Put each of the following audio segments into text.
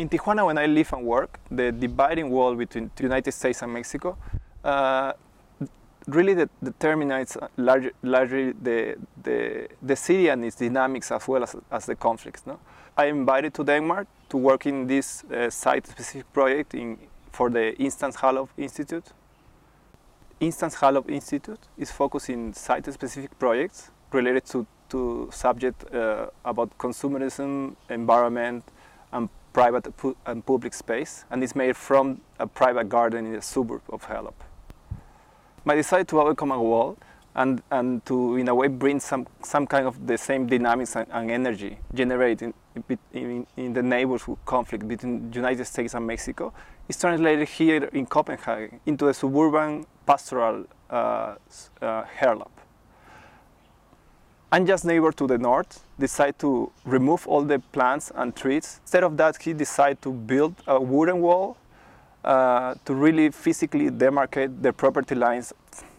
In Tijuana, when I live and work, the dividing wall between the United States and Mexico uh, really de determines large, largely the, the, the city and its dynamics as well as, as the conflicts. No? I invited to Denmark to work in this uh, site-specific project in, for the Instance Hallov Institute. Instance Hallov Institute is focused in site-specific projects related to, to subject uh, about consumerism, environment, and private and public space, and it's made from a private garden in the suburb of Hallov. I decided to overcome a wall and, and to, in a way, bring some, some kind of the same dynamics and, and energy generated in, in, in, the neighborhood conflict between the United States and Mexico is translated here in Copenhagen into a suburban pastoral uh, uh, Unjust neighbor to the north decided to remove all the plants and trees. Instead of that, he decided to build a wooden wall uh, to really physically demarcate the property lines.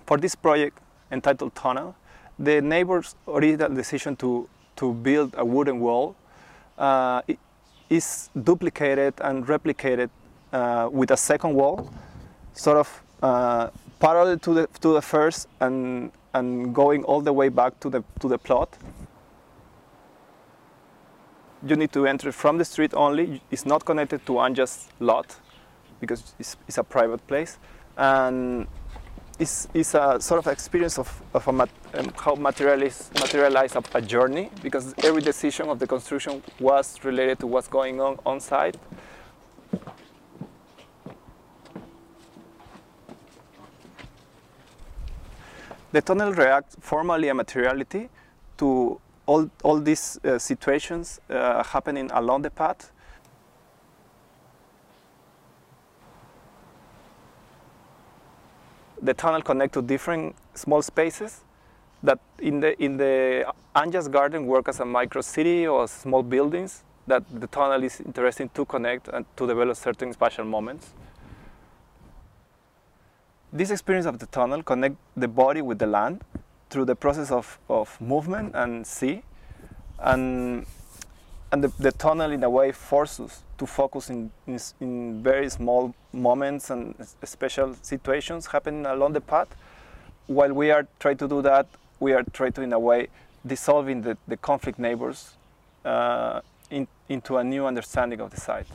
For this project entitled Tunnel, the neighbor's original decision to, to build a wooden wall uh, is duplicated and replicated uh, with a second wall, sort of uh, parallel to the, to the first and and going all the way back to the, to the plot. You need to enter from the street only. It's not connected to Anja's lot because it's, it's a private place. And it's, it's a sort of experience of, of a mat, um, how materialize, materialize a, a journey because every decision of the construction was related to what's going on on site. The tunnel reacts formally and materiality to all, all these uh, situations uh, happening along the path. The tunnel connects to different small spaces that in the, in the Anjas garden work as a micro city or small buildings that the tunnel is interesting to connect and to develop certain spatial moments. This experience of the tunnel connect the body with the land through the process of, of movement and see. And, and the, the tunnel in a way forces to focus in, in, in, very small moments and special situations happening along the path. While we are trying to do that, we are trying to, in a way, dissolving the, the conflict neighbors uh, in, into a new understanding of the site.